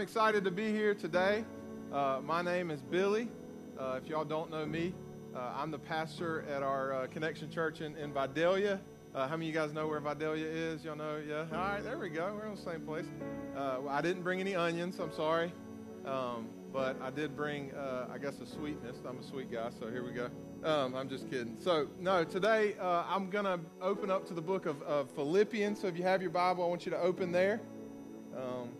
Excited to be here today. Uh, my name is Billy. Uh, if y'all don't know me, uh, I'm the pastor at our uh, Connection Church in, in Vidalia. Uh, how many of you guys know where Vidalia is? Y'all know? Yeah. All right, there we go. We're in the same place. Uh, I didn't bring any onions. I'm sorry. Um, but I did bring, I guess, a sweetness. I'm a sweet guy, so here we go. Um, I'm just kidding. So, no, today I'm going to open up to the book of, of Philippians. So if you have your Bible, I want you to open there. Um,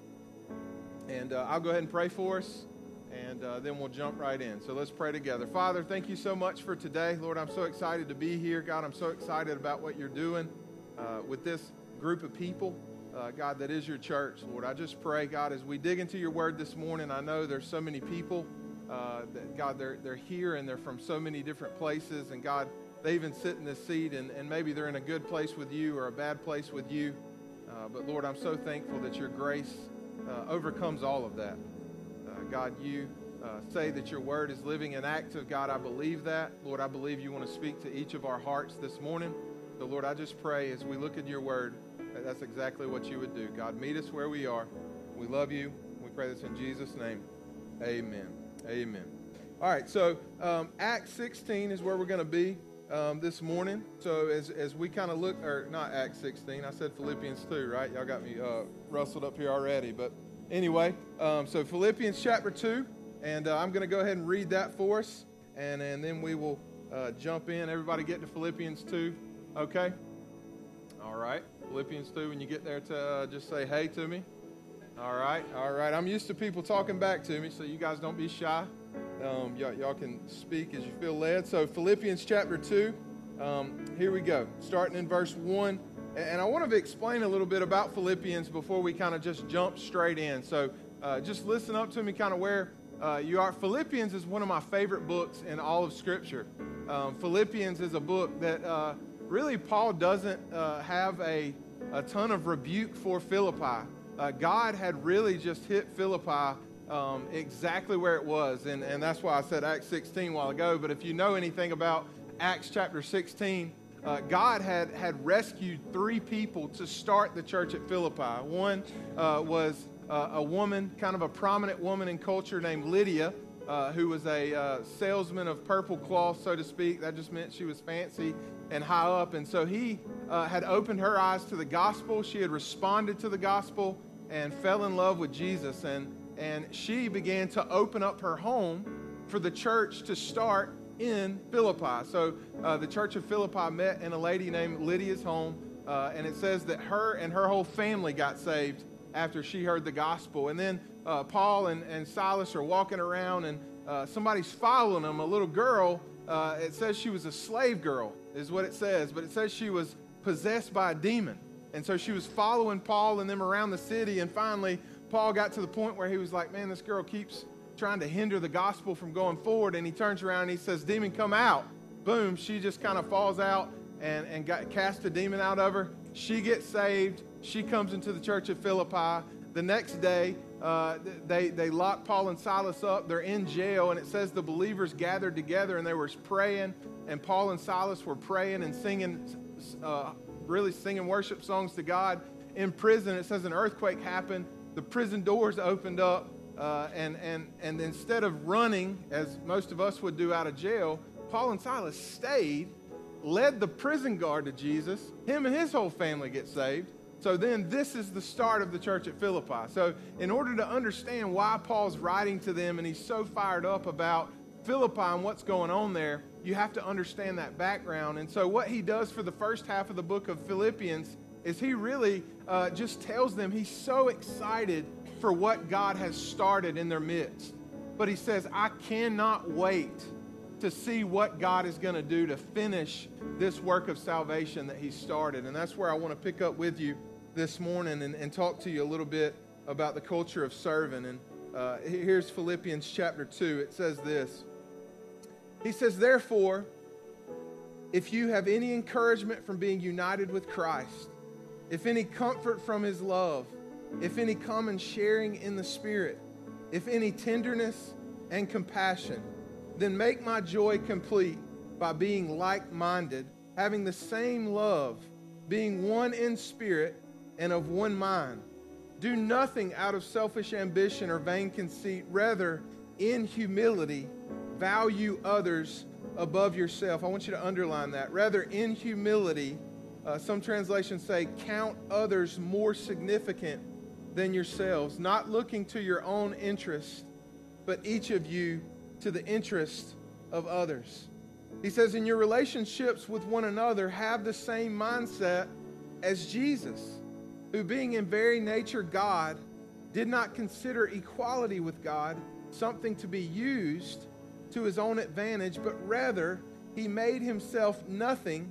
and uh, I'll go ahead and pray for us, and uh, then we'll jump right in. So let's pray together. Father, thank you so much for today. Lord, I'm so excited to be here. God, I'm so excited about what you're doing uh, with this group of people. Uh, God, that is your church, Lord. I just pray, God, as we dig into your word this morning, I know there's so many people uh, that, God, they're, they're here and they're from so many different places. And God, they even sit in this seat and, and maybe they're in a good place with you or a bad place with you. Uh, but Lord, I'm so thankful that your grace uh, overcomes all of that. Uh, God, you uh, say that your word is living and active. God, I believe that. Lord, I believe you want to speak to each of our hearts this morning. So, Lord, I just pray as we look at your word, that that's exactly what you would do. God, meet us where we are. We love you. We pray this in Jesus' name. Amen. Amen. All right, so um, Acts 16 is where we're going to be um, this morning. So as, as we kind of look, or not Acts 16, I said Philippians 2, right? Y'all got me uh, rustled up here already. But anyway, um, so Philippians chapter 2, and uh, I'm going to go ahead and read that for us, and, and then we will uh, jump in. Everybody get to Philippians 2, okay? All right, Philippians 2, when you get there to uh, just say hey to me. All right, all right. I'm used to people talking back to me, so you guys don't be shy. Um, y'all, y'all, can speak as you feel led. So, Philippians chapter 2, um, here we go, starting in verse 1. And I want to explain a little bit about Philippians before we kind of just jump straight in. So, uh, just listen up to me kind of where uh, you are. Philippians is one of my favorite books in all of Scripture. Um, Philippians is a book that uh, really Paul doesn't uh, have a, a ton of rebuke for Philippi. Uh, God had really just hit Philippi um, exactly where it was. And, and that's why I said Acts 16 a while ago. But if you know anything about Acts chapter 16, uh, God had, had rescued three people to start the church at Philippi. One uh, was uh, a woman, kind of a prominent woman in culture named Lydia, uh, who was a uh, salesman of purple cloth, so to speak. That just meant she was fancy and high up. And so he uh, had opened her eyes to the gospel. She had responded to the gospel and fell in love with Jesus. And and she began to open up her home for the church to start in Philippi. So uh, the church of Philippi met in a lady named Lydia's home, uh, and it says that her and her whole family got saved after she heard the gospel. And then uh, Paul and, and Silas are walking around, and uh, somebody's following them. A little girl, uh, it says she was a slave girl, is what it says, but it says she was possessed by a demon. And so she was following Paul and them around the city, and finally, Paul got to the point where he was like, man, this girl keeps trying to hinder the gospel from going forward. And he turns around and he says, Demon, come out. Boom, she just kind of falls out and, and got cast a demon out of her. She gets saved. She comes into the church of Philippi. The next day, uh, they, they lock Paul and Silas up. They're in jail, and it says the believers gathered together and they were praying. And Paul and Silas were praying and singing, uh, really singing worship songs to God. In prison, it says an earthquake happened the prison doors opened up, uh, and, and, and instead of running, as most of us would do out of jail, Paul and Silas stayed, led the prison guard to Jesus. Him and his whole family get saved. So then this is the start of the church at Philippi. So, in order to understand why Paul's writing to them and he's so fired up about Philippi and what's going on there, you have to understand that background. And so, what he does for the first half of the book of Philippians is he really uh, just tells them he's so excited for what God has started in their midst. But he says, I cannot wait to see what God is going to do to finish this work of salvation that he started. And that's where I want to pick up with you this morning and, and talk to you a little bit about the culture of serving. And uh, here's Philippians chapter 2. It says this He says, Therefore, if you have any encouragement from being united with Christ, if any comfort from his love, if any common sharing in the Spirit, if any tenderness and compassion, then make my joy complete by being like minded, having the same love, being one in spirit and of one mind. Do nothing out of selfish ambition or vain conceit. Rather, in humility, value others above yourself. I want you to underline that. Rather, in humility, uh, some translations say, count others more significant than yourselves, not looking to your own interest, but each of you to the interest of others. He says, in your relationships with one another, have the same mindset as Jesus, who, being in very nature God, did not consider equality with God something to be used to his own advantage, but rather he made himself nothing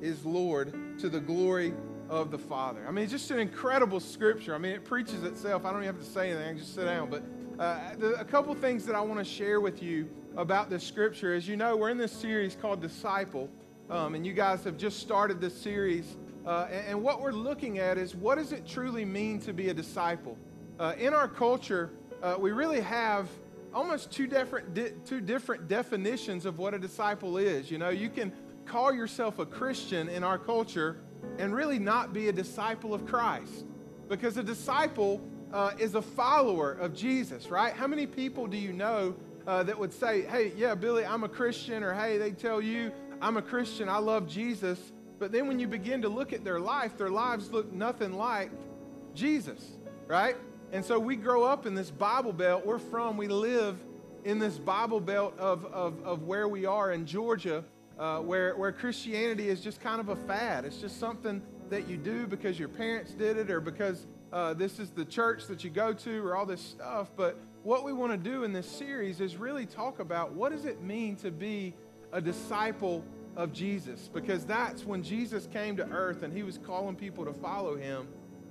is Lord to the glory of the Father. I mean, it's just an incredible scripture. I mean, it preaches itself. I don't even have to say anything, just sit down. But uh, the, a couple things that I want to share with you about this scripture. As you know, we're in this series called Disciple, um, and you guys have just started this series. Uh, and, and, what we're looking at is what does it truly mean to be a disciple? Uh, in our culture, uh, we really have almost two different di- two different definitions of what a disciple is. You know, you can call yourself a Christian in our culture and really not be a disciple of Christ, because a disciple uh, is a follower of Jesus, right? How many people do you know uh, that would say, "Hey, yeah, Billy, I'm a Christian," or "Hey, they tell you I'm a Christian, I love Jesus," but then when you begin to look at their life, their lives look nothing like Jesus, right? And so we grow up in this Bible belt. We're from, we live in this Bible belt of, of, of where we are in Georgia, uh, where, where Christianity is just kind of a fad. It's just something that you do because your parents did it or because uh, this is the church that you go to or all this stuff. But what we want to do in this series is really talk about what does it mean to be a disciple of Jesus? Because that's when Jesus came to earth and he was calling people to follow him.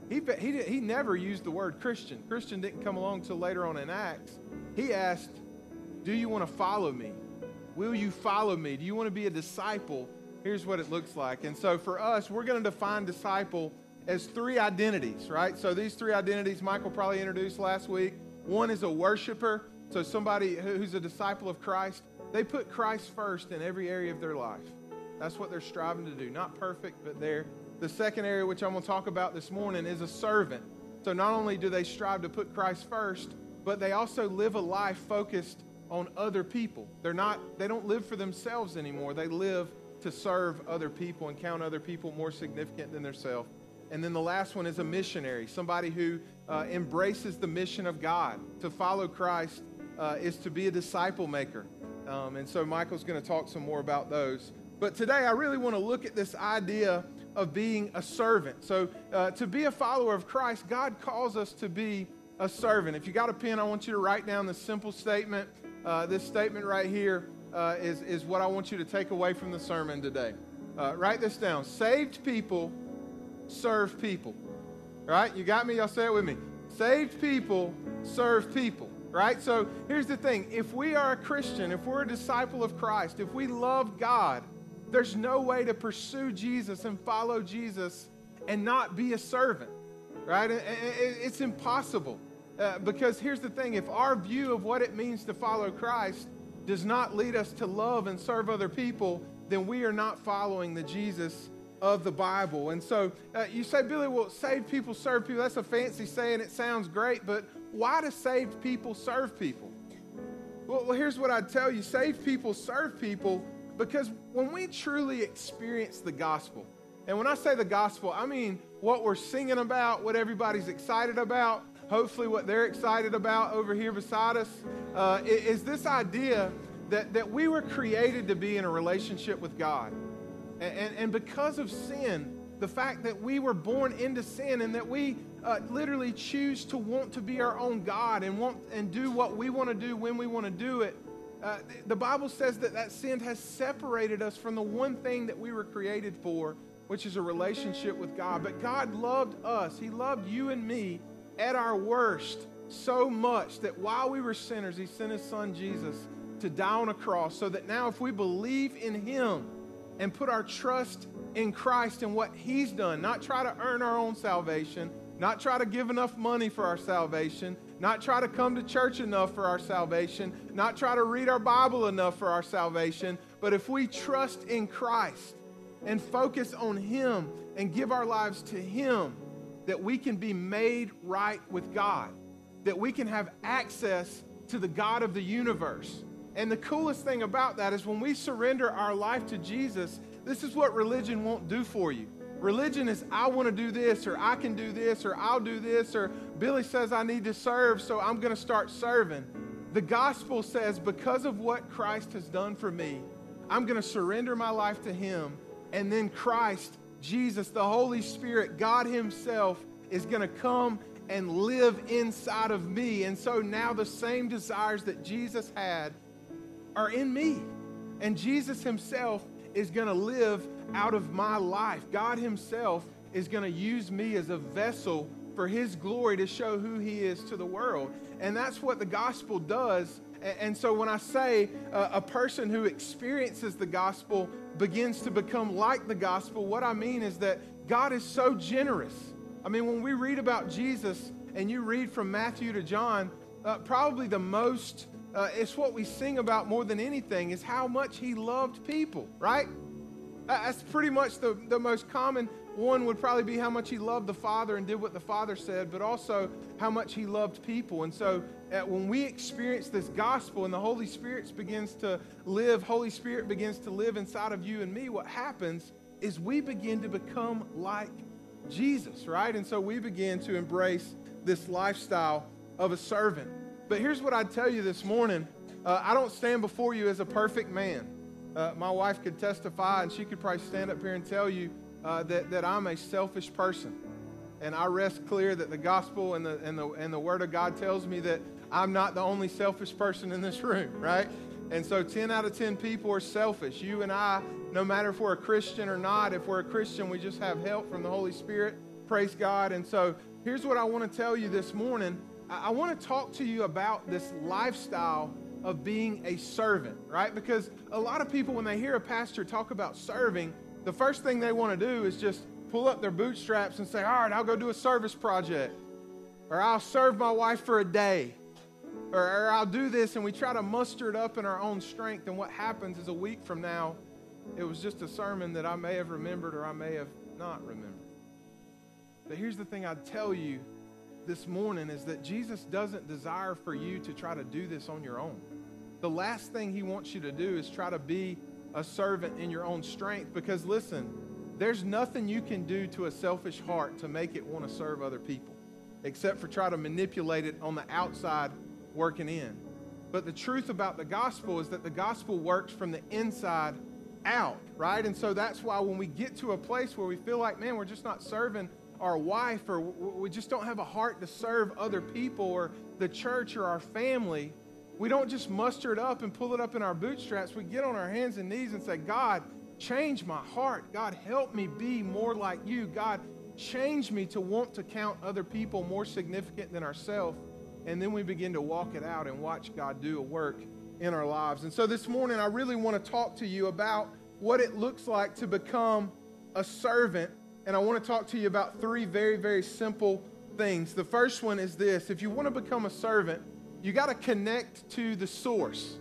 He, he, he never used the word Christian. Christian didn't come along until later on in Acts. He asked, Do you want to follow me? Will you follow me? Do you want to be a disciple? Here's what it looks like. And so for us, we're going to define disciple as three identities, right? So these three identities Michael probably introduced last week. One is a worshiper. So somebody who's a disciple of Christ, they put Christ first in every area of their life. That's what they're striving to do. Not perfect, but they're the second area, which I'm going to talk about this morning, is a servant. So not only do they strive to put Christ first, but they also live a life focused on other people. They're not, they don't live for themselves anymore. They live to serve other people and count other people more significant than themselves. And then the last one is a missionary, somebody who uh, embraces the mission of God. To follow Christ uh, is to be a disciple maker. Um, and so Michael's going to talk some more about those. But today I really want to look at this idea of being a servant. So, uh, to be a follower of Christ, God calls us to be a servant. If you got a pen, I want you to write down this simple statement. Uh, this statement right here uh, is is, what I want you to take away from the sermon today. Uh, write this down. Saved people serve people. Right? You got me? Y'all say it with me. Saved people serve people. Right? So here's the thing if we are a Christian, if we're a disciple of Christ, if we love God, there's no way to pursue Jesus and follow Jesus and not be a servant, right? It's impossible. Uh, because here's the thing if our view of what it means to follow Christ does not lead us to love and serve other people, then we are not following the Jesus of the Bible. And so uh, you say, Billy, well, save people serve people. That's a fancy saying. It sounds great, but why do saved people serve people? Well, well here's what I'd tell you saved people serve people because when we truly experience the gospel, and when I say the gospel, I mean what we're singing about, what everybody's excited about, hopefully what they're excited about over here beside us, uh, is this idea that, that we were created to be in a relationship with God. And, and, and because of sin, the fact that we were born into sin and that we uh, literally choose to want to be our own God and want and do what we want to do when we want to do it, uh, the Bible says that that sin has separated us from the one thing that we were created for, which is a relationship with God. But God loved us, He loved you and me, at our worst so much that while we were sinners, he sent his son Jesus to die on a cross so that now if we believe in him and put our trust in Christ and what he's done, not try to earn our own salvation, not try to give enough money for our salvation, not try to come to church enough for our salvation, not try to read our Bible enough for our salvation, but if we trust in Christ and focus on Him and give our lives to Him, that we can be made right with God, that we can have access to the God of the universe. And the coolest thing about that is when we surrender our life to Jesus, this is what religion won't do for you. Religion is, I want to do this, or I can do this, or I'll do this, or Billy says I need to serve, so I'm going to start serving. The gospel says, because of what Christ has done for me, I'm going to surrender my life to Him, and then Christ, Jesus, the Holy Spirit, God Himself is going to come and live inside of me. And so now the same desires that Jesus had are in me. And Jesus Himself is going to live out of my life. God Himself is going to use me as a vessel for His glory to show who He is to the world. And that's what the gospel does. And so when I say uh, a person who experiences the gospel begins to become like the gospel, what I mean is that God is so generous. I mean, when we read about Jesus and you read from Matthew to John, uh, probably the most, uh, it's what we sing about more than anything, is how much he loved people, right? That's pretty much the, the most common one would probably be how much he loved the Father and did what the Father said, but also how much he loved people. And so when we experience this gospel and the Holy Spirit begins to live, Holy Spirit begins to live inside of you and me, what happens is we begin to become like Jesus, right? And so we begin to embrace this lifestyle of a servant. But here's what I'd tell you this morning uh, I don't stand before you as a perfect man. Uh, my wife could testify, and she could probably stand up here and tell you uh, that, that I'm a selfish person. And I rest clear that the gospel and the, and, the, and the word of God tells me that I'm not the only selfish person in this room, right? And so 10 out of 10 people are selfish. You and I, no matter if we're a Christian or not, if we're a Christian, we just have help from the Holy Spirit. Praise God. And so here's what I want to tell you this morning. I, I want to talk to you about this lifestyle of being a servant, right? Because a lot of people, when they hear a pastor talk about serving, the first thing they want to do is just pull up their bootstraps and say, All right, I'll go do a service project, or I'll serve my wife for a day, or, or I'll do this, and we try to muster it up in our own strength. And what happens is a week from now, it was just a sermon that I may have remembered or I may have not remembered. But here's the thing I'd tell you this morning is that Jesus doesn't desire for you to try to do this on your own. The last thing he wants you to do is try to be a servant in your own strength because listen, there's nothing you can do to a selfish heart to make it want to serve other people except for try to manipulate it on the outside working in. But the truth about the gospel is that the gospel works from the inside out, right? And so that's why when we get to a place where we feel like, man, we're just not serving our wife or we just don't have a heart to serve other people or the church or our family, we don't just muster it up and pull it up in our bootstraps. We get on our hands and knees and say, God, change my heart. God, help me be more like you. God, change me to want to count other people more significant than ourselves. And then we begin to walk it out and watch God do a work in our lives. And so this morning, I really want to talk to you about what it looks like to become a servant and I want to talk to you about three very, very simple things. The first one is this if you want to become a servant, you got to connect to the source,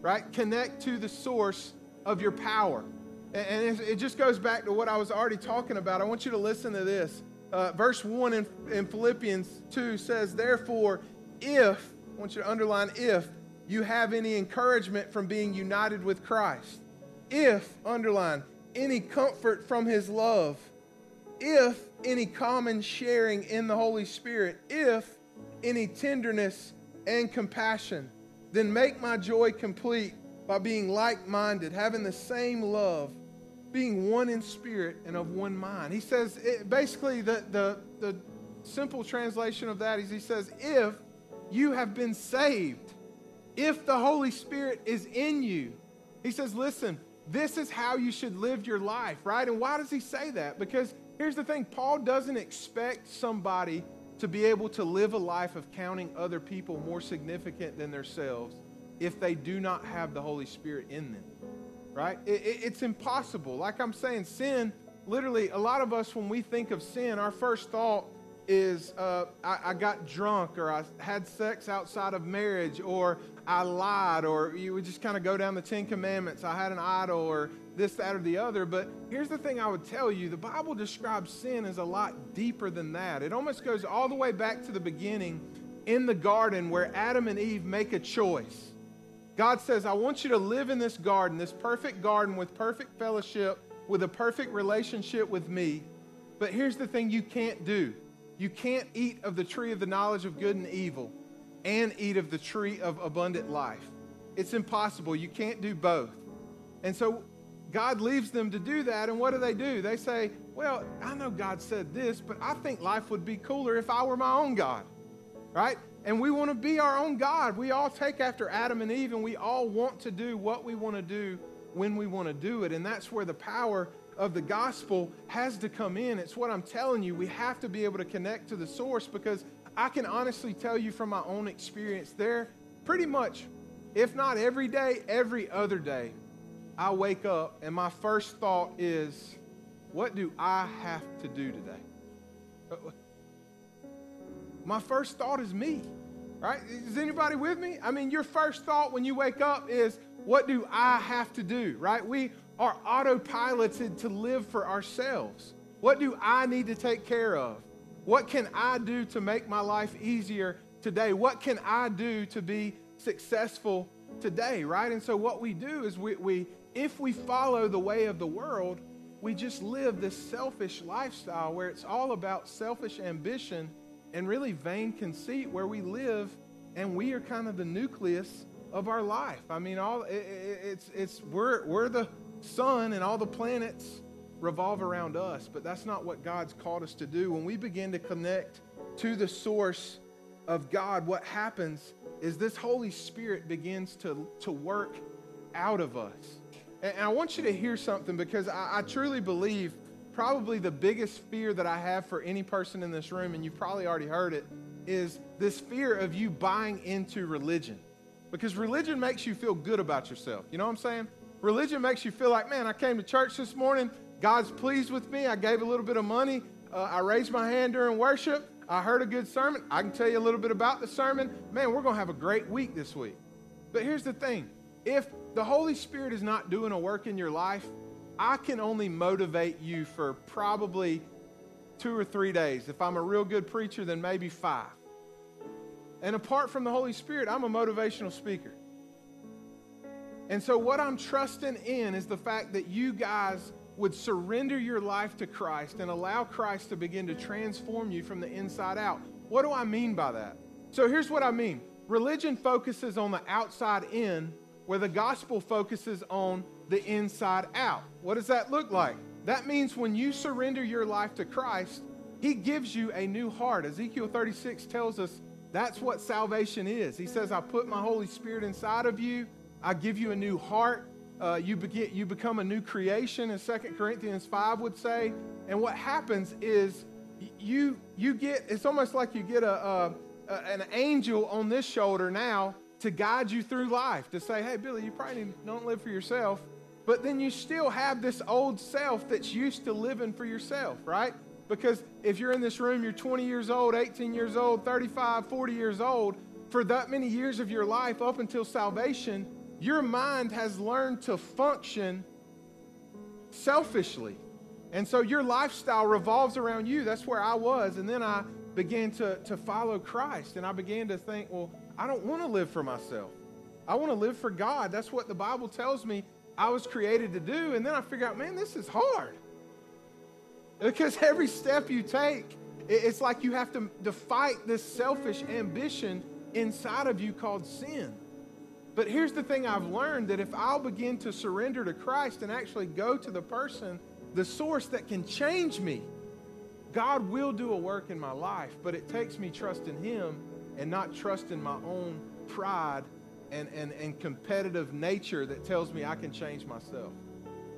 right? Connect to the source of your power. And it just goes back to what I was already talking about. I want you to listen to this. Uh, verse 1 in, in Philippians 2 says, Therefore, if, I want you to underline if, you have any encouragement from being united with Christ, if, underline, any comfort from his love, if any common sharing in the Holy Spirit, if any tenderness and compassion, then make my joy complete by being like minded, having the same love, being one in spirit and of one mind. He says, it, basically, the, the, the simple translation of that is he says, if you have been saved, if the Holy Spirit is in you, he says, listen, this is how you should live your life, right? And why does he say that? Because Here's the thing Paul doesn't expect somebody to be able to live a life of counting other people more significant than themselves if they do not have the Holy Spirit in them. Right? It, it, it's impossible. Like I'm saying, sin, literally, a lot of us, when we think of sin, our first thought is uh, I, I, got drunk or I had sex outside of marriage or I lied or you would just kind of go down the Ten Commandments. I had an idol or this, that, or the other. But here's the thing I would tell you the Bible describes sin as a lot deeper than that. It almost goes all the way back to the beginning in the garden where Adam and Eve make a choice. God says, I want you to live in this garden, this perfect garden with perfect fellowship, with a perfect relationship with me. But here's the thing you can't do you can't eat of the tree of the knowledge of good and evil and eat of the tree of abundant life. It's impossible. You can't do both. And so God leaves them to do that. And what do they do? They say, Well, I know God said this, but I think life would be cooler if I were my own God. Right? And we want to be our own God. We all take after Adam and Eve, and we all want to do what we want to do when we want to do it. And that's where the power of the gospel has to come in. It's what I'm telling you. We have to be able to connect to the source because I can honestly tell you from my own experience there, pretty much, if not every day, every other day, I wake up and my first thought is, what do I have to do today? Uh, my first thought is me, right? Is anybody with me? I mean, your first thought when you wake up is, what do I have to do, right? We are autopiloted to live for ourselves. What do I need to take care of? What can I do to make my life easier today? What can I do to be successful today, right? And so what we do is we, we if we follow the way of the world, we just live this selfish lifestyle where it's all about selfish ambition and really vain conceit where we live and we are kind of the nucleus of our life. I mean, all it, it's it's we're we're the sun and all the planets revolve around us, but that's not what God's called us to do. When we begin to connect to the source of God, what happens is this Holy Spirit begins to, to work out of us. And, I want you to hear something because I, I truly believe probably the biggest fear that I have for any person in this room, and you've probably already heard it, is this fear of you buying into religion. Because religion makes you feel good about yourself. You know what I'm saying? Religion makes you feel like, man, I came to church this morning. God's pleased with me. I gave a little bit of money. Uh, I raised my hand during worship. I heard a good sermon. I can tell you a little bit about the sermon. Man, we're going to have a great week this week. But here's the thing if the Holy Spirit is not doing a work in your life, I can only motivate you for probably two or three days. If I'm a real good preacher, then maybe five. And apart from the Holy Spirit, I'm a motivational speaker. And so, what I'm trusting in is the fact that you guys would surrender your life to Christ and allow Christ to begin to transform you from the inside out. What do I mean by that? So, here's what I mean religion focuses on the outside in, where the gospel focuses on the inside out. What does that look like? That means when you surrender your life to Christ, He gives you a new heart. Ezekiel 36 tells us that's what salvation is. He says, I put my Holy Spirit inside of you I give you a new heart. Uh, you, you become a new creation, as 2 Corinthians 5 would say. And what happens is you, you get, it's almost like you get a, a, a, an angel on this shoulder now to guide you through life, to say, hey, Billy, you probably don't live for yourself. But then you still have this old self that's used to living for yourself, right? Because if you're in this room, you're 20 years old, 18 years old, 35, 40 years old, for that many years of your life up until salvation, your mind has learned to function selfishly. And so your lifestyle revolves around you. That's where I was. And then I began to, to follow Christ. And I began to think, well, I don't want to live for myself. I want to live for God. That's what the Bible tells me I was created to do. And then I figure out, man, this is hard. Because every step you take, it's like you have to, to fight this selfish ambition inside of you called sin. But here's the thing I've learned that if I'll begin to surrender to Christ and actually go to the person, the source that can change me, God will do a work in my life, but it takes me trusting Him and not trusting my own pride and, and, and competitive nature that tells me I can change myself.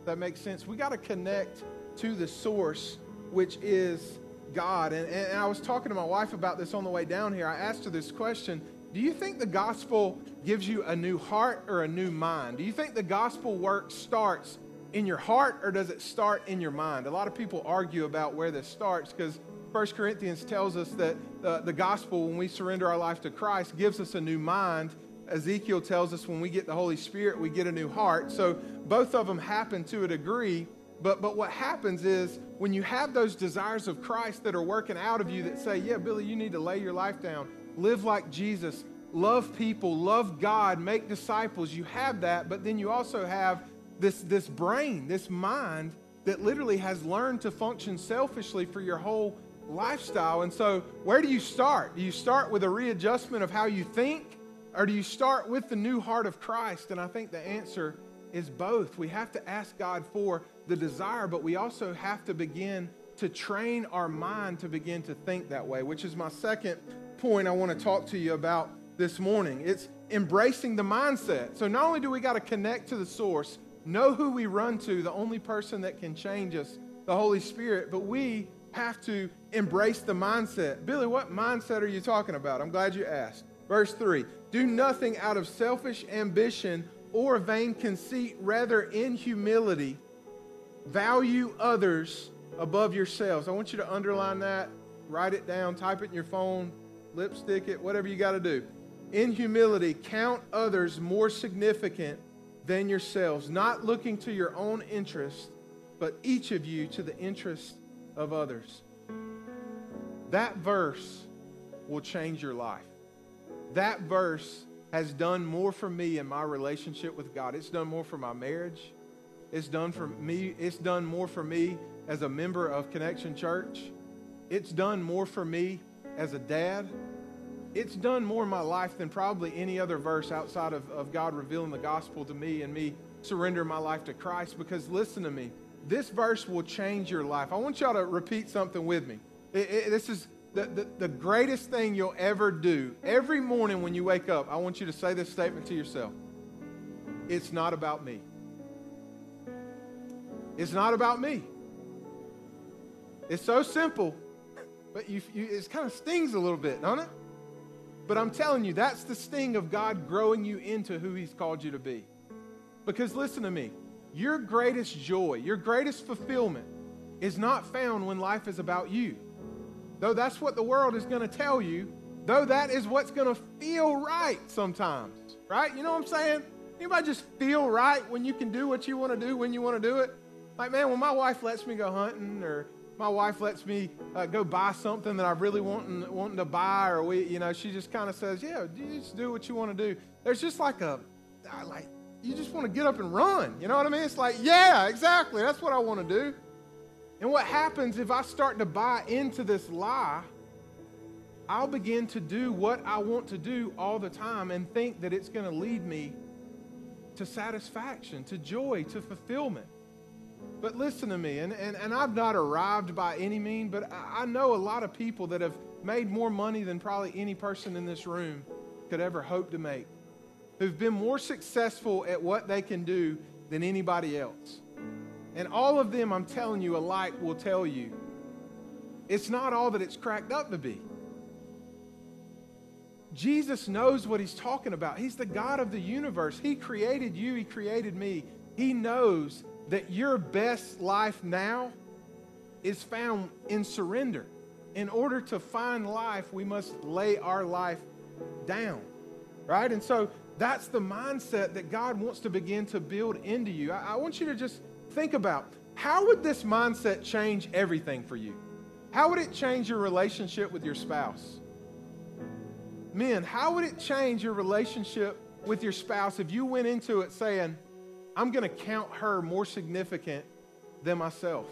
That makes sense. We got to connect to the source, which is God. And, and I was talking to my wife about this on the way down here. I asked her this question Do you think the gospel gives you a new heart or a new mind? Do you think the gospel work starts in your heart or does it start in your mind? A lot of people argue about where this starts because 1 Corinthians tells us that the, the gospel, when we surrender our life to Christ, gives us a new mind. Ezekiel tells us when we get the Holy Spirit, we get a new heart. So both of them happen to a degree. But, but what happens is when you have those desires of Christ that are working out of you that say, yeah, Billy, you need to lay your life down, live like Jesus, love people, love God, make disciples, you have that. But then you also have this, this brain, this mind that literally has learned to function selfishly for your whole lifestyle. And so, where do you start? Do you start with a readjustment of how you think, or do you start with the new heart of Christ? And I think the answer is both. We have to ask God for the desire, but we also have to begin to train our mind to begin to think that way, which is my second point I want to talk to you about this morning. It's embracing the mindset. So, not only do we got to connect to the source, know who we run to, the only person that can change us, the Holy Spirit, but we have to embrace the mindset. Billy, what mindset are you talking about? I'm glad you asked. Verse 3 Do nothing out of selfish ambition or vain conceit, rather, in humility, value others above yourselves. I want you to underline that, write it down, type it in your phone, lipstick it, whatever you got to do. In humility, count others more significant than yourselves, not looking to your own interest, but each of you to the interest of others. That verse will change your life. That verse has done more for me in my relationship with God. It's done more for my marriage. It's done for me. It's done more for me as a member of Connection Church. It's done more for me as a dad. It's done more in my life than probably any other verse outside of, of God revealing the gospel to me and me surrendering my life to Christ. Because listen to me, this verse will change your life. I want y'all to repeat something with me. It, it, this is the, the, the greatest thing you'll ever do. Every morning when you wake up, I want you to say this statement to yourself It's not about me. It's not about me. It's so simple, but you, you, it kind of stings a little bit, don't it? But I'm telling you, that's the sting of God growing you into who He's called you to be. Because listen to me, your greatest joy, your greatest fulfillment is not found when life is about you. Though that's what the world is going to tell you, though that is what's going to feel right sometimes, right? You know what I'm saying? Anybody just feel right when you can do what you want to do when you want to do it? Like, man, when my wife lets me go hunting or my wife lets me uh, go buy something that I really want wanting to buy, or we, you know, she just kind of says, "Yeah, you just do what you want to do." There's just like a, like you just want to get up and run. You know what I mean? It's like, yeah, exactly. That's what I want to do. And what happens if I start to buy into this lie? I'll begin to do what I want to do all the time and think that it's going to lead me to satisfaction, to joy, to fulfillment. But listen to me, and, and, and I've not arrived by any mean, but I know a lot of people that have made more money than probably any person in this room could ever hope to make who've been more successful at what they can do than anybody else. And all of them, I'm telling you, alike will tell you it's not all that it's cracked up to be. Jesus knows what he's talking about. He's the God of the universe. He created you, he created me. He knows that your best life now is found in surrender. In order to find life, we must lay our life down. Right? And so that's the mindset that God wants to begin to build into you. I, I want you to just think about how would this mindset change everything for you? How would it change your relationship with your spouse? Men, how would it change your relationship with your spouse if you went into it saying, I'm going to count her more significant than myself?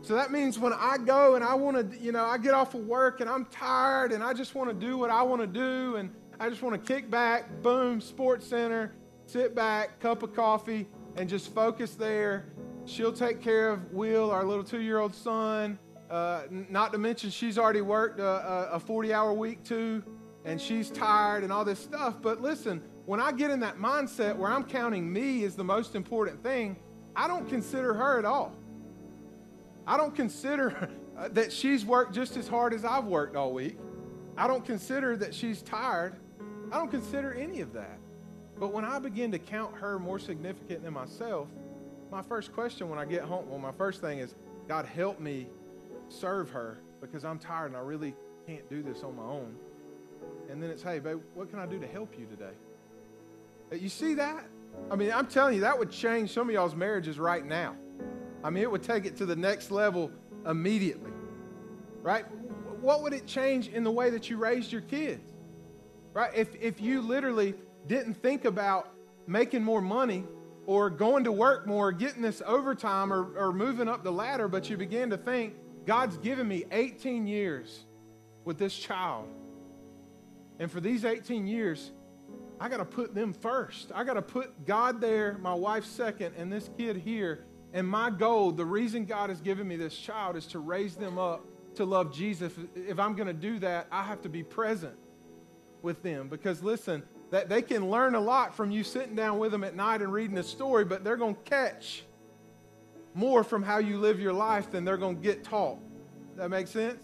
So that means when I go and I want to, you know, I get off of work and I'm tired and I just want to do what I want to do and I just want to kick back, boom, Sports Center, sit back, cup of coffee, and just focus there. She'll take care of Will, our little two year old son. Uh, not to mention, she's already worked a, a 40 hour week too, and she's tired and all this stuff. But listen, when I get in that mindset where I'm counting me as the most important thing, I don't consider her at all. I don't consider that she's worked just as hard as I've worked all week. I don't consider that she's tired. I don't consider any of that. But when I begin to count her more significant than myself, my first question when I get home, well, my first thing is, God, help me serve her because I'm tired and I really can't do this on my own. And then it's, hey, babe, what can I do to help you today? Uh, you see that? I mean, I'm telling you, that would change some of y'all's marriages right now. I mean, it would take it to the next level immediately, right? What would it change in the way that you raised your kids, right? If, if you literally didn't think about making more money or going to work more, getting this overtime or, or moving up the ladder, but you began to think, God's given me 18 years with this child. And for these 18 years, I got to put them first. I got to put God there, my wife second, and this kid here. And my goal, the reason God has given me this child is to raise them up to love Jesus. If I'm going to do that, I have to be present with them. Because listen, that they can learn a lot from you sitting down with them at night and reading a story, but they're going to catch more from how you live your life than they're going to get taught. That makes sense?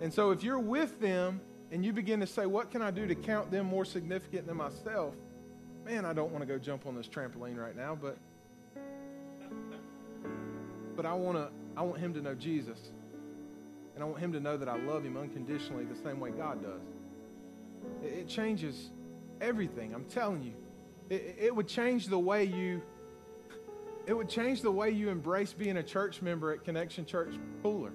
And so if you're with them and you begin to say, What can I do to count them more significant than myself? Man, I don't want to go jump on this trampoline right now, but but I want to I want him to know Jesus. And I want him to know that I love him unconditionally the same way God does. It, changes everything. I'm telling you. It, it would change the way you it would change the way you embrace being a church member at Connection Church Pooler.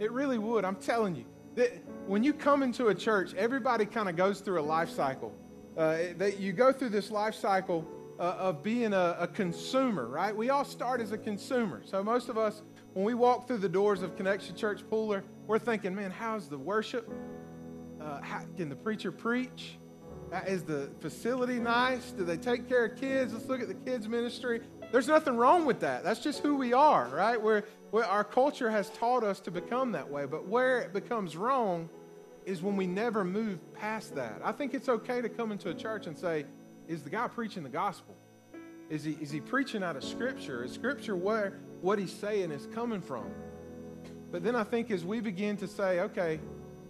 It really would. I'm telling you. That when you come into a church, everybody kind of goes through a life cycle. Uh, that you go through this life cycle uh, of being a, a, consumer, right? We all start as a consumer. So most of us, when we walk through the doors of Connection Church Pooler, we're thinking, man, how's the worship? How, can the preacher preach? Uh, is the facility nice? Do they take care of kids? Let's look at the kids ministry. There's nothing wrong with that. That's just who we are, right? We're, we're, our culture has taught us to become that way. But where it becomes wrong is when we never move past that. I think it's okay to come into a church and say, is the guy preaching the gospel? Is he, is he preaching out of Scripture? Is Scripture where what he's saying is coming from? But then I think as we begin to say, okay,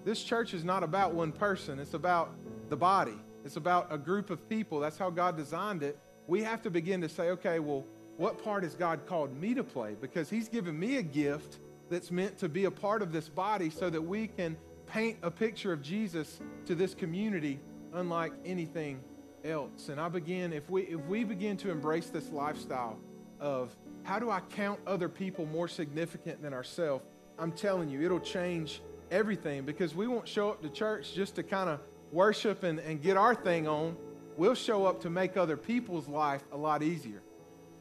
this church is not about one person, it's about the body. It's about a group of people. That's how God designed it. We have to begin to say, okay, well, what part has God called me to play? Because He's given me a gift that's meant to be a part of this body so that we can paint a picture of Jesus to this community unlike anything else. And I begin, if we, if we begin to embrace this lifestyle of how do I count other people more significant than ourselves, I'm telling you, it'll change everything because we won't show up to church just to kind of worship and, and get our thing on, we'll show up to make other people's life a lot easier.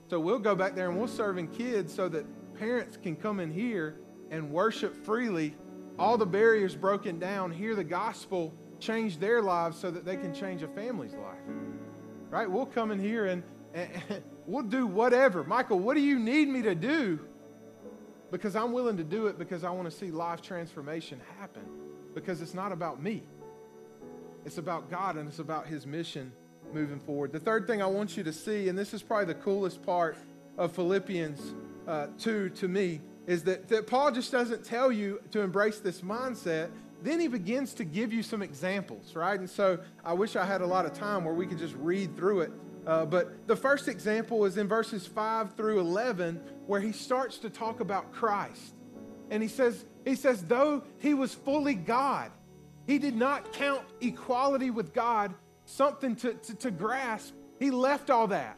So we'll go back there and we'll serve in kids so that parents can come in here and worship freely, all the barriers broken down, hear the gospel, change their lives so that they can change a family's life. Right? We'll come in here and, and, and we'll do whatever. Michael, what do you need me to do? Because I'm willing to do it because I want to see life transformation happen. Because it's not about me. It's about God and it's about His mission moving forward. The third thing I want you to see, and this is probably the coolest part of Philippians uh, 2 to me, is that, that Paul just doesn't tell you to embrace this mindset. Then he begins to give you some examples, right? And so I wish I had a lot of time where we could just read through it. Uh, but the first example is in verses 5 through 11, where he starts to talk about Christ. And he says, he says, though he was fully God, he did not count equality with God something to, to, to, grasp. He left all that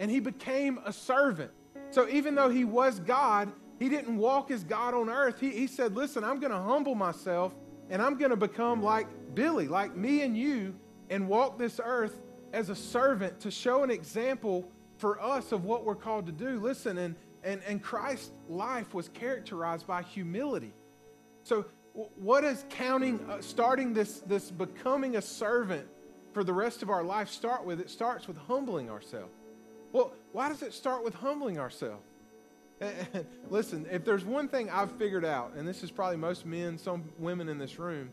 and he became a servant. So even though he was God, he didn't walk as God on earth. He, he said, Listen, I'm going to humble myself and I'm going to become like Billy, like me and you, and walk this earth as a servant to show an example for us of what we're called to do. Listen, and, and, and Christ's life was characterized by humility. So what does counting, uh, starting this, this becoming a servant for the rest of our life start with? It starts with humbling ourselves. Well, why does it start with humbling ourselves? Listen, if there's one thing I've figured out, and this is probably most men, some women in this room,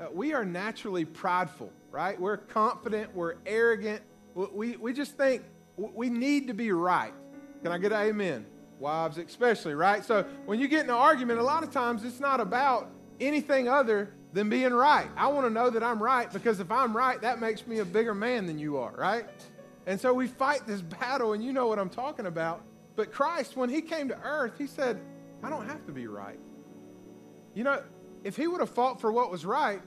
uh, we are naturally prideful, right? We're confident, we're arrogant. We, we just think we need to be right. Can I get an amen? Wives especially, right? So when you get in an argument, a lot of times it's not about anything other than being right. I want to know that I'm right because if I'm right, that makes me a bigger man than you are, right? And so we fight this battle, and you know what I'm talking about. But Christ, when he came to earth, he said, I don't have to be right. You know, if he would have fought for what was right,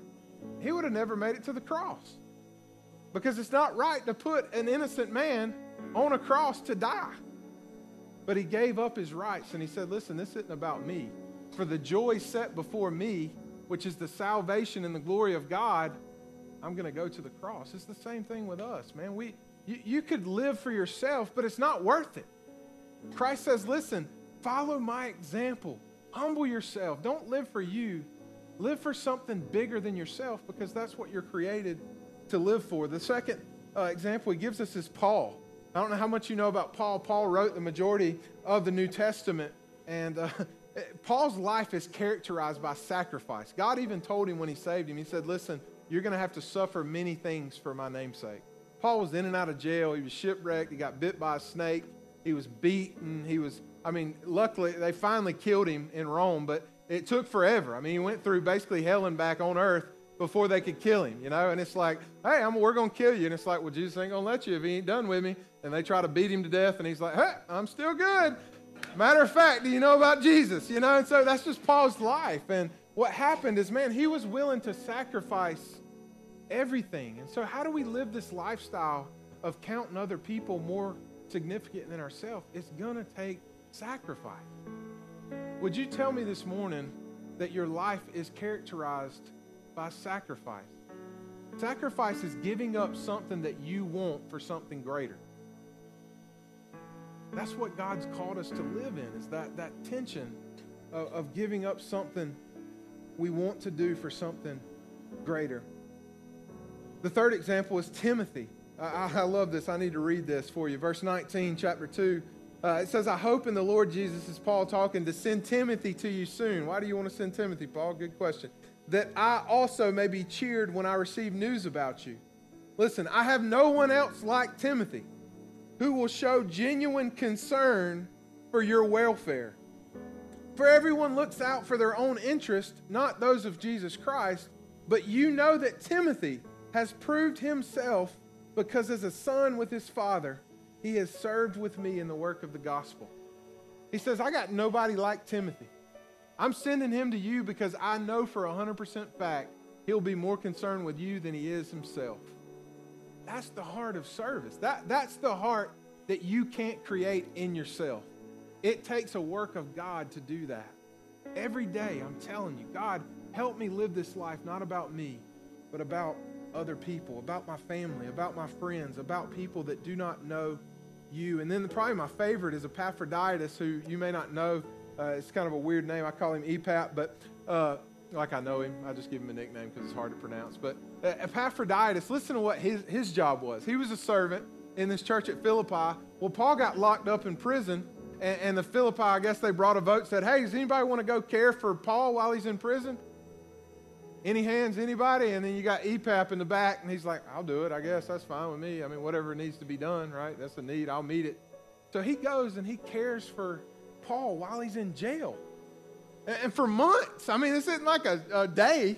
he would have never made it to the cross. Because it's not right to put an innocent man on a cross to die. But he gave up his rights and he said, Listen, this isn't about me. For the joy set before me, which is the salvation and the glory of God, I'm going to go to the cross. It's the same thing with us, man. We, you, you could live for yourself, but it's not worth it. Christ says, Listen, follow my example. Humble yourself. Don't live for you. Live for something bigger than yourself because that's what you're created to live for. The second uh, example he gives us is Paul. I don't know how much you know about Paul. Paul wrote the majority of the New Testament, and uh, Paul's life is characterized by sacrifice. God even told him when he saved him, he said, Listen, you're going to have to suffer many things for my namesake. Paul was in and out of jail. He was shipwrecked. He got bit by a snake. He was beaten. He was, I mean, luckily they finally killed him in Rome, but it took forever. I mean, he went through basically hell and back on earth before they could kill him, you know? And it's like, hey, I'm, we're going to kill you. And it's like, well, Jesus ain't going to let you if he ain't done with me. And they try to beat him to death, and he's like, hey, I'm still good. Matter of fact, do you know about Jesus? You know, and so that's just Paul's life. And what happened is, man, he was willing to sacrifice everything. And so, how do we live this lifestyle of counting other people more significant than ourselves? It's going to take sacrifice. Would you tell me this morning that your life is characterized by sacrifice? Sacrifice is giving up something that you want for something greater. That's what God's called us to live in, is that, that tension of, of giving up something we want to do for something greater. The third example is Timothy. I, I, love this. I need to read this for you. Verse 19, chapter 2. Uh, it says, I hope in the Lord Jesus, is Paul talking, to send Timothy to you soon. Why do you want to send Timothy, Paul? Good question. That I also may be cheered when I receive news about you. Listen, I have no one else like Timothy who will show genuine concern for your welfare. For everyone looks out for their own interest, not those of Jesus Christ, but you know that Timothy has proved himself because as a son with his father, he has served with me in the work of the gospel. He says, I got nobody like Timothy. I'm sending him to you because I know for 100% fact he'll be more concerned with you than he is himself. That's the heart of service. That, that's the heart that you can't create in yourself. It takes a work of God to do that. Every day, I'm telling you, God, help me live this life not about me, but about other people, about my family, about my friends, about people that do not know you. And then probably my favorite is Epaphroditus, who you may not know. Uh, it's kind of a weird name. I call him Epap, but uh, like I know him. I just give him a nickname because it's hard to pronounce. But uh, Epaphroditus, listen to what his, his job was. He was a servant in this church at Philippi. Well, Paul got locked up in prison, and, and the Philippi, I guess they brought a vote, said, hey, does anybody want to go care for Paul while he's in prison? Any hands, anybody? And then you got EPAP in the back, and he's like, I'll do it. I guess that's fine with me. I mean, whatever needs to be done, right? That's a need. I'll meet it. So he goes and he cares for Paul while he's in jail. And for months. I mean, this isn't like a, a day.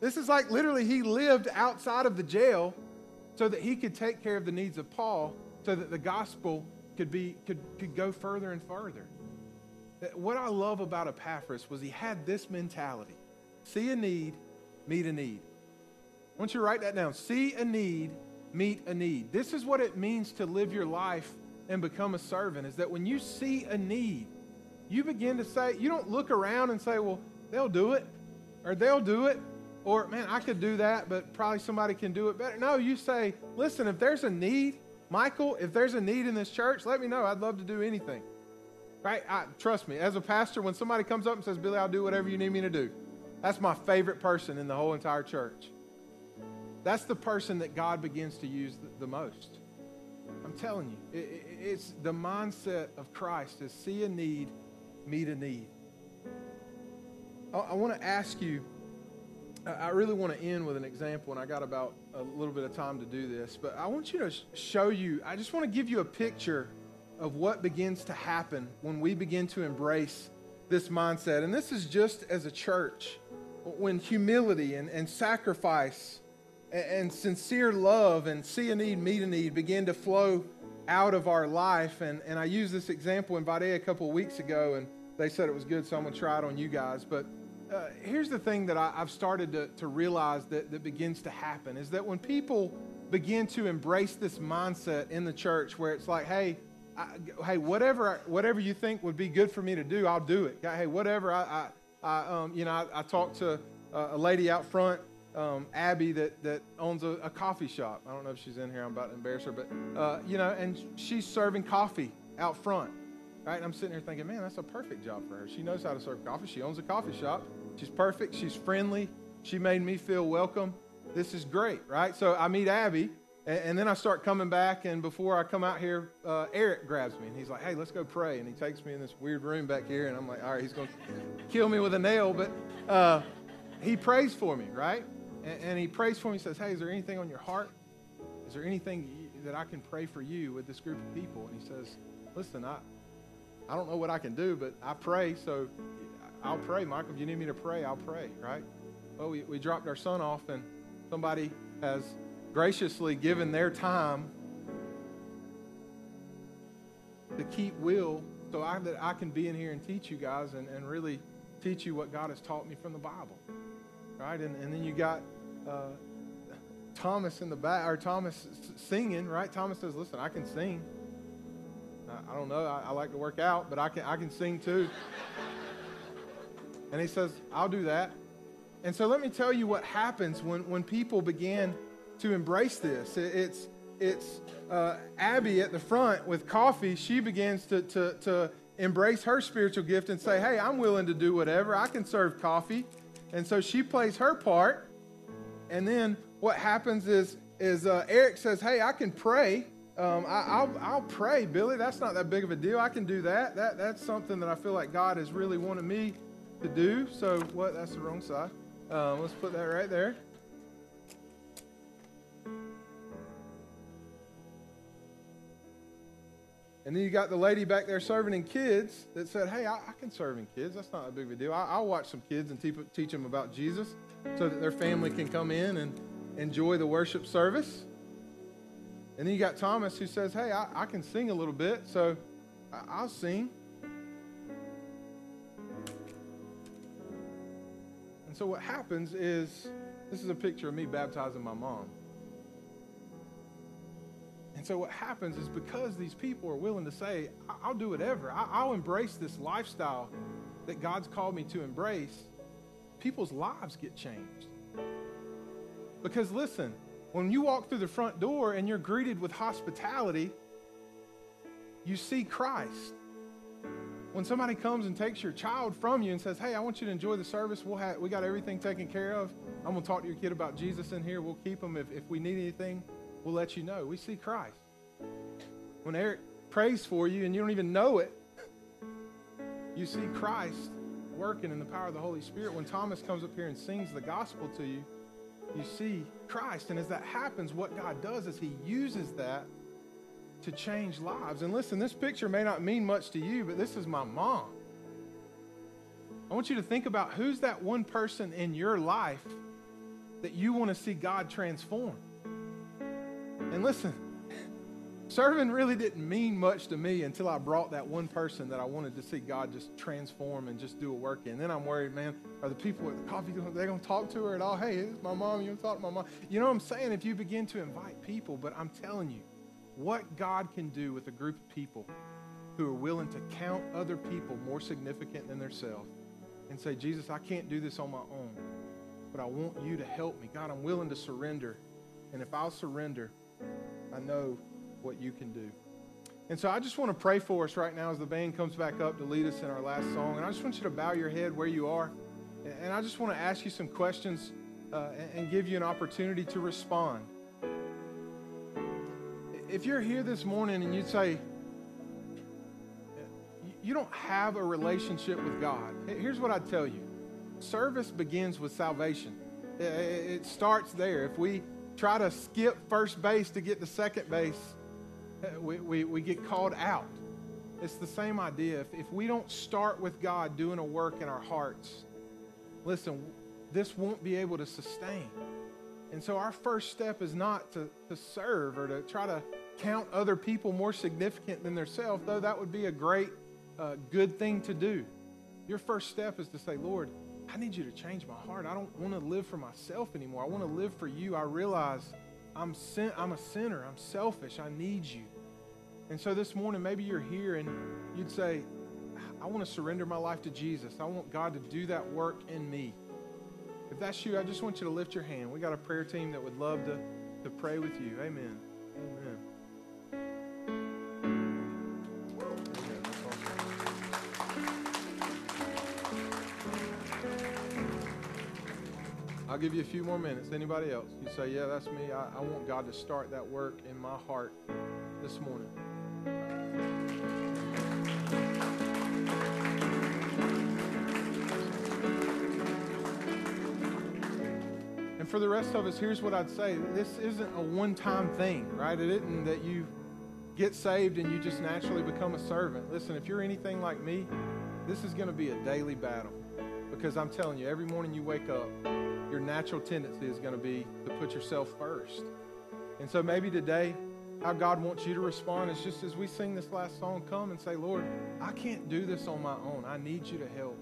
This is like literally he lived outside of the jail so that he could take care of the needs of Paul so that the gospel could, be, could, could go further and further. What I love about Epaphras was he had this mentality see a need, meet a need. I want you to write that down. See a need, meet a need. This is what it means to live your life and become a servant is that when you see a need, you begin to say, you don't look around and say, well, they'll do it, or they'll do it, or man, I could do that, but probably somebody can do it better. No, you say, listen, if there's a need, Michael, if there's a need in this church, let me know. I'd love to do anything. Right? I, trust me, as a pastor, when somebody comes up and says, Billy, I'll do whatever you need me to do, that's my favorite person in the whole entire church. That's the person that God begins to use the, the most. I'm telling you, it, it, it's the mindset of Christ is see a need, meet a need. I, I want to ask you, I really want to end with an example, and I got about a little bit of time to do this, but I want you to show you, I just want to give you a picture of what begins to happen when we begin to embrace this mindset. And this is just as a church, when humility and, and sacrifice and, and sincere love and see a need, meet a need begin to flow out of our life. And, and I used this example in Vidalia a couple of weeks ago, and they said it was good, so I'm going to try it on you guys. But uh, here's the thing that I, have started to, to realize that, that begins to happen is that when people begin to embrace this mindset in the church where it's like, hey, I, hey, whatever, whatever you think would be good for me to do, I'll do it. Hey, whatever. I, I, I um, you know, I, I talked to a lady out front, um, Abby, that that owns a, a, coffee shop. I don't know if she's in here. I'm about to embarrass her, but uh, you know, and she's serving coffee out front, right? And I'm sitting here thinking, man, that's a perfect job for her. She knows how to serve coffee. She owns a coffee shop. She's perfect. She's friendly. She made me feel welcome. This is great, right? So I meet Abby, and, and then I start coming back, and before I come out here, uh, Eric grabs me, and he's like, hey, let's go pray. And he takes me in this weird room back here, and I'm like, all right, he's going to kill me with a nail, but uh, he prays for me, right? And, and, he prays for me. He says, hey, is there anything on your heart? Is there anything that I can pray for you with this group of people? And he says, listen, I, I don't know what I can do, but I pray, so I'll pray. Michael, if you need me to pray, I'll pray, right? Well, we, we dropped our son off, and somebody has graciously given their time to keep will so I, that I can be in here and teach you guys and, and really teach you what God has taught me from the Bible. Right? And, and then you got uh, Thomas in the back, or Thomas singing, right? Thomas says, Listen, I can sing. I, don't know. I, I like to work out, but I can, I can sing too. and he says, I'll do that. And so let me tell you what happens when, when people begin to embrace this. It's, it's uh, Abby at the front with coffee. She begins to, to, to embrace her spiritual gift and say, Hey, I'm willing to do whatever. I can serve coffee. And so she plays her part. And then what happens is, is uh, Eric says, Hey, I can pray. Um, I, will I'll pray, Billy. That's not that big of a deal. I can do that. that. That's something that I feel like God has really wanted me to do. So, what? That's the wrong side. Um, let's put that right there. And then you got the lady back there serving in kids that said, Hey, I, I can serve in kids. That's not a big of a deal. I, will watch some kids and te- teach them about Jesus so that their family can come in and enjoy the worship service. And then you got Thomas who says, Hey, I, I can sing a little bit, so I, I'll sing. And so what happens is this is a picture of me baptizing my mom. And so what happens is because these people are willing to say, I'll do whatever, I'll embrace this lifestyle that God's called me to embrace, people's lives get changed. Because listen, when you walk through the front door and you're greeted with hospitality, you see Christ. When somebody comes and takes your child from you and says, Hey, I want you to enjoy the service, we'll have, we got everything taken care of. I'm to talk to your kid about Jesus in here. We'll keep them. If, if we need anything, we'll let you know. We see Christ. When Eric prays for you and you don't even know it, you see Christ working in the power of the Holy Spirit. When Thomas comes up here and sings the gospel to you, you see Christ. And as that happens, what God does is He uses that to change lives. And listen, this picture may not mean much to you, but this is my mom. I want you to think about who's that one person in your life that you want to see God transform. And listen, serving really didn't mean much to me until I brought that one person that I wanted to see God just transform and just do a work in. Then I'm worried, man, are the people at the coffee, they going to talk to her at all? Hey, it's my mom. You talk to my mom? You know what I'm saying? If you begin to invite people, but I'm telling you, what God can do with a group of people who are willing to count other people more significant than themselves and say, Jesus, I can't do this on my own, but I want you to help me. God, I'm willing to surrender. And if I'll surrender, I know what you can do. And so I just want to pray for us right now as the band comes back up to lead us in our last song. And I just want you to bow your head where you are. And I just want to ask you some questions uh, and give you an opportunity to respond. If you're here this morning and you'd say, you don't have a relationship with God, here's what I'd tell you service begins with salvation. It starts there. If we try to skip first base to get to second base, we, we, we get called out. It's the same idea. If, if we don't start with God doing a work in our hearts, listen, this won't be able to sustain. And so our first step is not to, to serve or to try to count other people more significant than themselves, though that would be a great, uh, good thing to do. Your first step is to say, Lord, I need you to change my heart. I don't want to live for myself anymore. I want to live for you. I realize I'm, sin- I'm a sinner. I'm selfish. I need you. And so this morning, maybe you're here and you'd say, I want to surrender my life to Jesus. I want God to do that work in me. If that's you, I just want you to lift your hand. We got a prayer team that would love to, to pray with you. Amen. Amen. I'll give you a few more minutes. Anybody else? You say, Yeah, that's me. I, I want God to start that work in my heart this morning. And for the rest of us, here's what I'd say this isn't a one time thing, right? It isn't that you get saved and you just naturally become a servant. Listen, if you're anything like me, this is going to be a daily battle because I'm telling you, every morning you wake up, your natural tendency is going to be to put yourself first. And so maybe today, how God wants you to respond is just as we sing this last song, come and say, Lord, I can't do this on my own. I need you to help.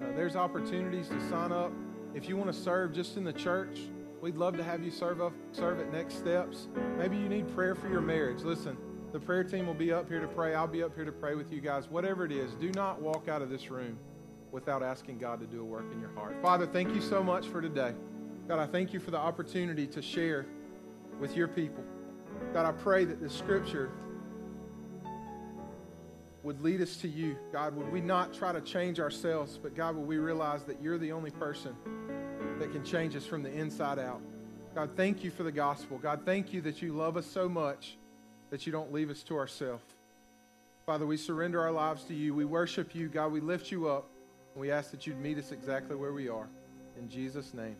Uh, there's opportunities to sign up if you want to serve just in the church, we'd love to have you serve up, serve at Next Steps. Maybe you need prayer for your marriage. Listen, the prayer team will be up here to pray. I'll be up here to pray with you guys. Whatever it is, do not walk out of this room without asking God to do a work in your heart. Father, thank you so much for today. God, I thank you for the opportunity to share with your people. God, I pray that this scripture would lead us to you. God, would we not try to change ourselves, but God, would we realize that you're the only person that can change us from the inside out. God, thank you for the gospel. God, thank you that you love us so much that you don't leave us to ourselves. Father, we surrender our lives to you. We worship you. God, we lift you up. We ask that you'd meet us exactly where we are. In Jesus' name.